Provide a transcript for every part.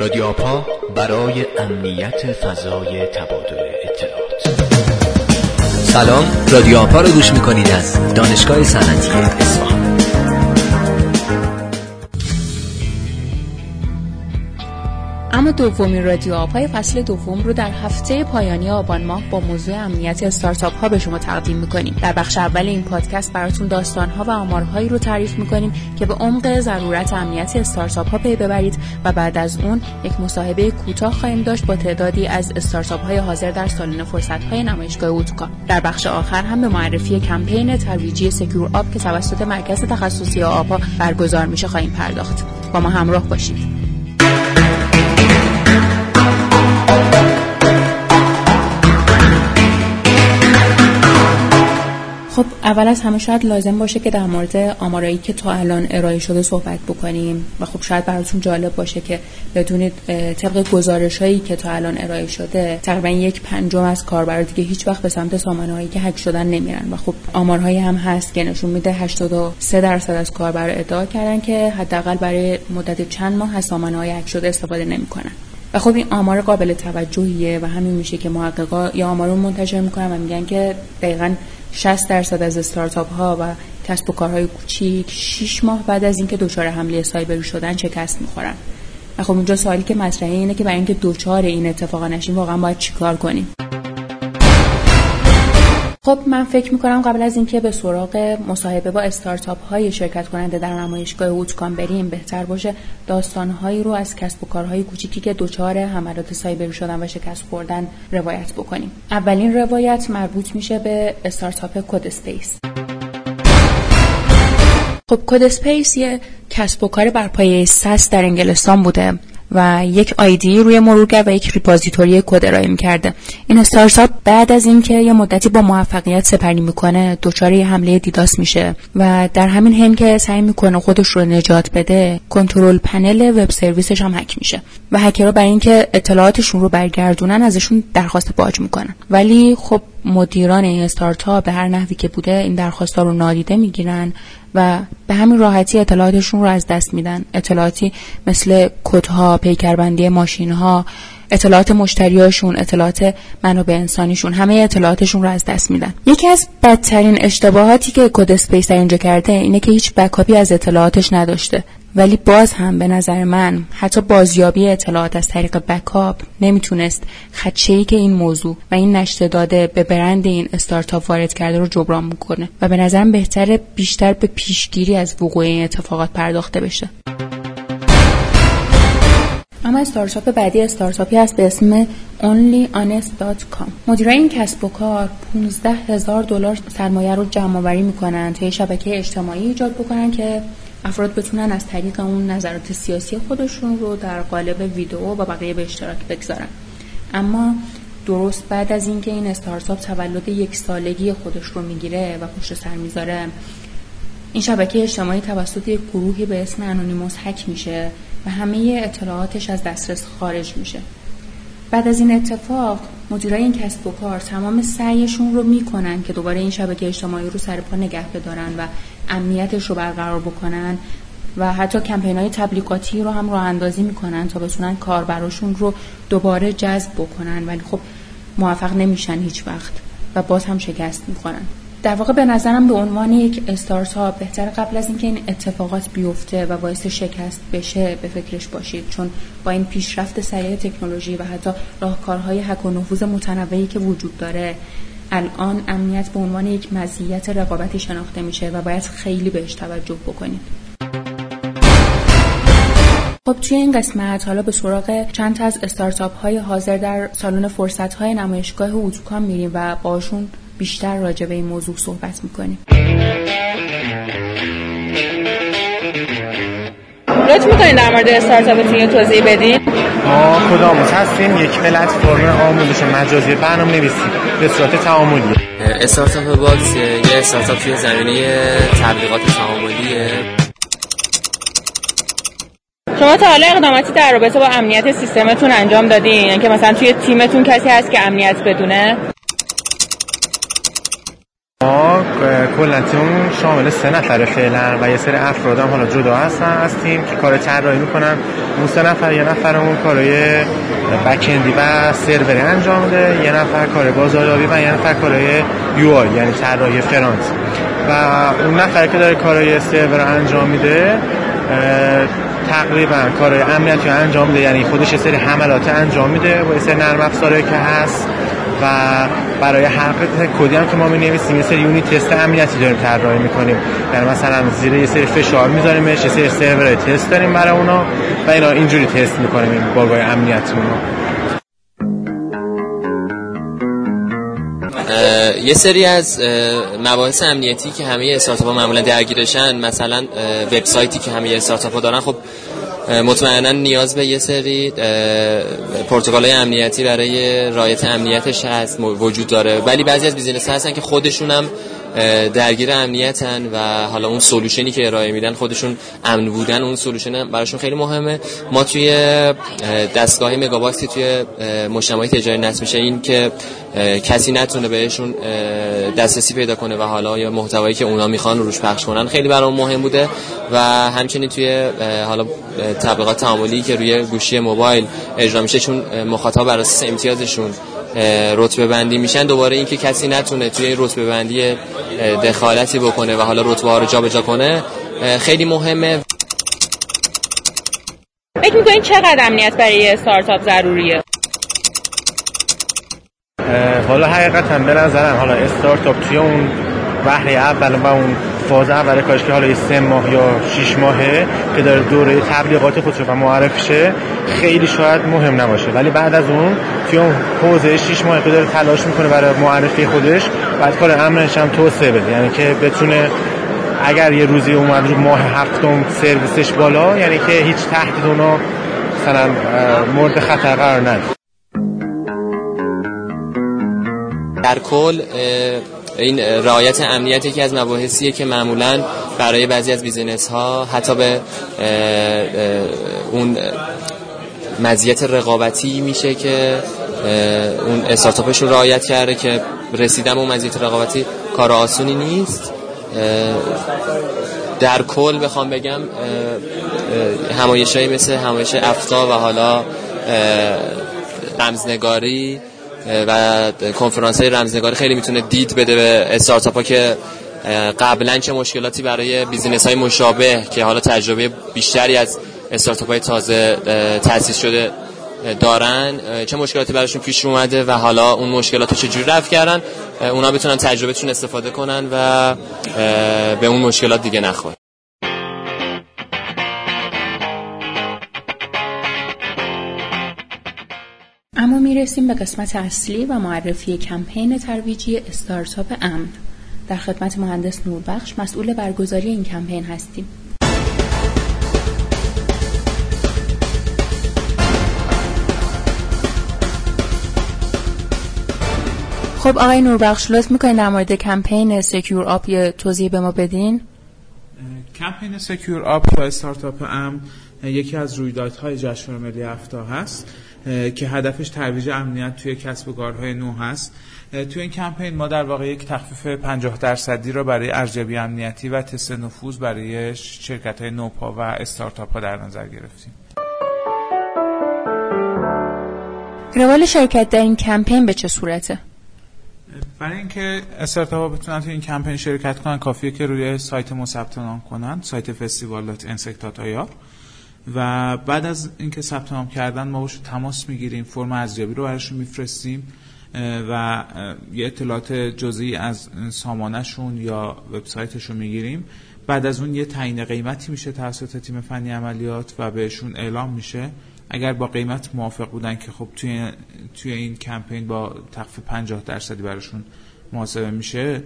رادیو آپا برای امنیت فضای تبادل اطلاعات. سلام رادیو آپا رو گوش می‌کنید از دانشگاه صنعتی اما دومین رادیو آپای فصل دوم رو در هفته پایانی آبان ماه با موضوع امنیت استارتاپ ها به شما تقدیم می‌کنیم. در بخش اول این پادکست براتون داستان ها و آمارهایی رو تعریف می‌کنیم که به عمق ضرورت امنیت استارتاپ ها پی ببرید و بعد از اون یک مصاحبه کوتاه خواهیم داشت با تعدادی از استارتاپ های حاضر در سالن فرصت های نمایشگاه اوتکا در بخش آخر هم به معرفی کمپین ترویجی Secure Up که توسط مرکز تخصصی آپا برگزار میشه خواهیم پرداخت. با ما همراه باشید. خب اول از همه شاید لازم باشه که در مورد آمارایی که تا الان ارائه شده صحبت بکنیم و خب شاید براتون جالب باشه که بدونید طبق گزارش هایی که تا الان ارائه شده تقریبا یک پنجم از کاربرا دیگه هیچ وقت به سمت سامانه هایی که هک شدن نمیرن و خب آمارهایی هم هست که نشون میده 83 درصد از کاربرا ادعا کردن که حداقل برای مدت چند ماه از سامانه های هک شده استفاده نمی‌کنن. و خب این آمار قابل توجهیه و همین میشه که محققا یا آمار رو منتشر می‌کنن و میگن که دقیقا 60 درصد از استارتاپ ها و کسب و کارهای کوچیک 6 ماه بعد از اینکه دچار حمله سایبری شدن شکست می‌خورن. و خب اونجا سوالی که مطرحه اینه که برای اینکه دچار این اتفاقا نشیم واقعا باید چیکار کنیم؟ خب من فکر می‌کنم قبل از اینکه به سراغ مصاحبه با استارتاپ های شرکت کننده در نمایشگاه اوتکام بریم بهتر باشه داستان هایی رو از کسب و کارهای کوچیکی که دچار حملات سایبری شدن و شکست خوردن روایت بکنیم. اولین روایت مربوط میشه به استارتاپ Code Spaces. خب Code Spaces یه کسب و کار بر پایه SaaS در انگلستان بوده. و یک IDE روی مرورگر و یک repository کد ارائه می‌کرده. این استارتاپ بعد از اینکه یه مدتی با موفقیت سپری می‌کنه دچار یه حمله DDoS میشه و در همین حین که سعی می‌کنه خودش رو نجات بده control panel web service ش هم هک میشه و هکرها برای اینکه اطلاعاتشون رو برگردونن ازشون درخواست باج می‌کنن. ولی خب مدیران این استارتاپ به هر نحوی که بوده این درخواست رو نادیده می‌گیرن و به همین راحتی اطلاعاتشون رو از دست میدن. اطلاعاتی مثل کدها پیکربندی ماشین ها اطلاعات مشتریاشون اطلاعات منابع انسانیشون همه اطلاعاتشون رو از دست میدن. یکی از بدترین اشتباهاتی که Code Spaces در اینجا کرده اینه که هیچ backup ی از اطلاعاتش نداشته. ولی باز هم به نظر من حتی بازیابی اطلاعات از طریق بکاپ نمی‌تونست خدشه‌ای که این موضوع و این نشته داده به برند این استارتاپ وارد کرده رو جبران می‌کنه و به نظرم بهتره بیشتر به پیشگیری از وقوع این اتفاقات پرداخته بشه. اما استارتاپ بعدی استارتاپی هست به اسم onlyhonest.com مدیرای این کسب و کار 15 هزار دلار سرمایه رو جمع آوری می‌کنن تا شبکه اجتماعی ایجاد بکنن که افراد بتونن از طریق اون نظرات سیاسی خودشون رو در قالب ویدیو و بقیه به اشتراک بگذارن. اما درست بعد از اینکه این استارتاپ تولد یک سالگی خودش رو می‌گیره و پشت سر می‌ذاره این شبکه اجتماعی توسط یک گروهی به اسم انونیموس هک میشه و همه اطلاعاتش از دسترس خارج میشه. بعد از این اتفاق مدیرای این کسب و کار تمام سعیشون رو می‌کنن که دوباره این شبکه اجتماعی رو سر پا نگه بدارن و امنیتش رو برقرار بکنن و حتی کمپین های تبلیغاتی رو هم راه اندازی می‌کنن تا بتونن کاربراشون رو دوباره جذب بکنن. ولی خب موفق نمیشن هیچ وقت و باز هم شکست می‌خورن. در واقع به نظرم به عنوان یک استارتاپ بهتر قبل از اینکه این اتفاقات بیفته و باعث شکست بشه به فکرش باشید. چون با این پیشرفت سریع تکنولوژی و حتی راهکارهای حک و نفوذ متنوعی که وجود داره الان امنیت به عنوان یک مزیت رقابتی شناخته میشه و باید خیلی بهش توجه بکنید. خب توی این قسمت حالا به سراغ چند از استارتاپ های حاضر در سالن فرصت های نمایشگاه اوتوکام میریم و باشون بیشتر راجع به این موضوع صحبت می‌کنیم. لطف می‌کنین در مورد استارتاپتون یه توضیح بدین؟ ما کداموز هستیم. یک پلتفرم آموزش مجازی برنامه نویسی به صورت تعاملی. استارتاپ باکس یه استارتاپ توی زمینه تبلیغات تعاملیه. شما تا حالا اقداماتی در رابطه با امنیت سیستمتون انجام دادین؟ یعنی که مثلا توی تیمتون کسی هست که امنیت بدونه؟ تیممون شامل سه نفر فعلا و یه سری افراد هم حالا جدا هستن از تیم که کار طراحی می‌کنن. اون سه نفر یه نفرمون کارهای بکندی و سروری انجام میده یه نفر کار بازاریابی و یه نفر کارهای یو آی یعنی طراحی فرانت. و اون نفر که داره کارهای سرور انجام میده تقریبا کارهای امنیتی انجام میده یعنی خودش یه سری حملات انجام میده با یه سری نرم افزارهایی که هست. و برای هر کدی هم که ما می‌نویسیم یه سری یونیت تست امنیتی داریم طراحی می‌کنیم. یعنی مثلا زیر یه سری فشار می‌ذاریمش یه سری سرور تست داریم برای اونا و اینا اینجوری تست می‌کنیم این باگای امنیتی یه سری از مباحث امنیتی که همه استارتاپ ها معمولا درگیرشن مثلا وبسایتی که همه استارتاپ ها دارن خب مطمئنا نیاز به یه سری پروتکل امنیتی برای رعایت امنیتش هست وجود داره. ولی بعضی از business هستن که خودشون هم درگیر امنیتن و حالا اون solution ی که ارائه میدن خودشون امن بودن اون سولوشن براشون خیلی مهمه. ما توی دستگاه مگاباکس که توی مجتمعی تجاری نصب میشه این که کسی نتونه بهشون دسترسی پیدا کنه و حالا یا محتوایی که اونا می‌خوان روش پخش کنن خیلی برام مهم بوده. و همچنین توی حالا تبلیغات تعاملی که روی گوشی موبایل اجرا میشه چون مخاطب بر امتیازشون رتبه بندی میشن دوباره اینکه کسی نتونه توی این رتبه بندی دخالتی بکنه و حالا رتبه ها رو جابجا کنه خیلی مهمه. فکر می‌کنین چقدر امنیت برای استارتاپ ضروریه؟ حالا حقیقتا به نظرم حالا استارتاپ توی اون بحر اول و اون فاز اول کارش که حالا سه ماه یا شش ماهه که داره دوره تبلیغات خودش رو معرفی شه خیلی شاید مهم نباشه. ولی بعد از اون توی اون حوزه 6 ماه که داره تلاش می‌کنه برای معرفی خودش بعد کار امنش هم توسعه بده. یعنی که بتونه اگر یه روزی اومد رو ماه هفتم سرویسش بالا یعنی که هیچ تهدید اونا مثلا مورد خطر قرار نده در کل این رعایت امنیت یکی از مباحثیه که معمولا برای بعضی از بیزینس ها حتی به اون مزیت رقابتی میشه که اون استارتاپش رو رعایت کرده که رسیدن اون مزیت رقابتی کار آسونی نیست. در کل بخوام بگم همایشایی مثل همایش افتا و حالا رمزنگاری و کنفرانس های رمزنگاری خیلی می‌تونه دید بده به استارتاپ ها که قبلا چه مشکلاتی برای بیزینس های مشابه که حالا تجربه بیشتری از استارتاپ های تازه تأسیس شده دارن چه مشکلاتی براشون پیش اومده و حالا اون مشکلات رو چجوری رفع کردن اونا بتونن تجربهشون استفاده کنن و به اون مشکلات دیگه نخوره اما می‌رسیم به قسمت اصلی و معرفی کمپین ترویجی استارتاپ امن. در خدمت مهندس نوربخش مسئول برگزاری این کمپین هستیم. خب آقای نوربخش لطف می‌کنید در مورد کمپین Secure Up یه توضیح به ما بدین؟ کمپین Secure Up یا استارتاپ امن یکی از رویدادهای جشنواره ملی افتا هست. که هدفش ترویج امنیت توی کسب و کارهای نو هست. توی این کمپین ما در واقع یک تخفیف 50 درصدی را برای ارزیابی امنیتی و تست نفوذ برای شرکت های نوپا و استارتاپ ها در نظر گرفتیم. روال شرکت در این کمپین به چه صورته؟ برای اینکه استارتاپ ها بتونن توی این کمپین شرکت کنن کافیه که روی سایت ما ثبت نام کنن سایت festival.insect.ir و بعد از اینکه ثبت نام کردن ما باشون تماس می‌گیریم فرم ارزیابی رو براشون میفرستیم و یه اطلاعات جزئی از سامانهشون یا وبسایتشون می‌گیریم. بعد از اون یه تعیین قیمتی میشه توسط تیم فنی عملیات و بهشون اعلام میشه. اگر با قیمت موافق بودن که خب توی توی این کمپین با تخفیف 50 درصدی براشون محاسبه میشه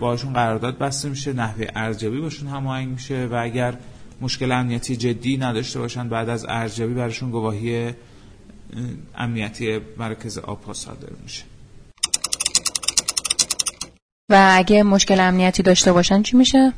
باشون قرارداد بسته میشه نحوه ارزیابی باشون هماهنگ میشه و اگر مشکل امنیتی جدی نداشته باشن بعد از ارزیابی براشون گواهی امنیتی مرکز آپا صادر میشه. و اگه مشکل امنیتی داشته باشن چی میشه؟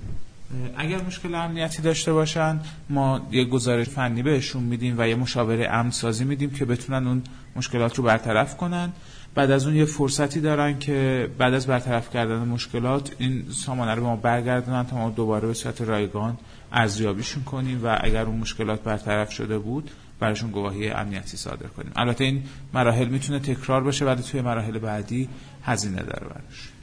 اگر مشکل امنیتی داشته باشن ما یه گزارش فنی بهشون میدیم و یه مشاوره امن سازی میدیم که بتونن اون مشکلات رو برطرف کنن. بعد از اون یه فرصتی دارن که بعد از برطرف کردن مشکلات این سامانه رو به ما برگردونن تا ما دوباره به صورت رایگان ارزیابیشون کنیم و اگر اون مشکلات برطرف شده بود براشون گواهی امنیتی صادر کنیم. البته این مراحل می‌تونه تکرار بشه ولی توی مراحل بعدی هزینه داره براش.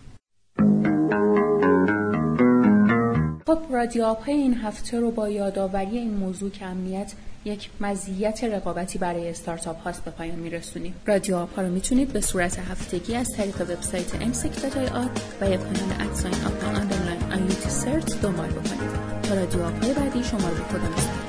خب رادیو های این هفته رو با یادآوری این موضوع که امنیت یک مزیت رقابتی برای استارتاپ هاست به پایان میرسونیم. رادیو ها رو می‌تونید به صورت هفتگی از طریق وبسایت msec.ir و یا کانال ادساین آپ آن آن دنبال بکنید. تا رادیو های بعدی شما رو به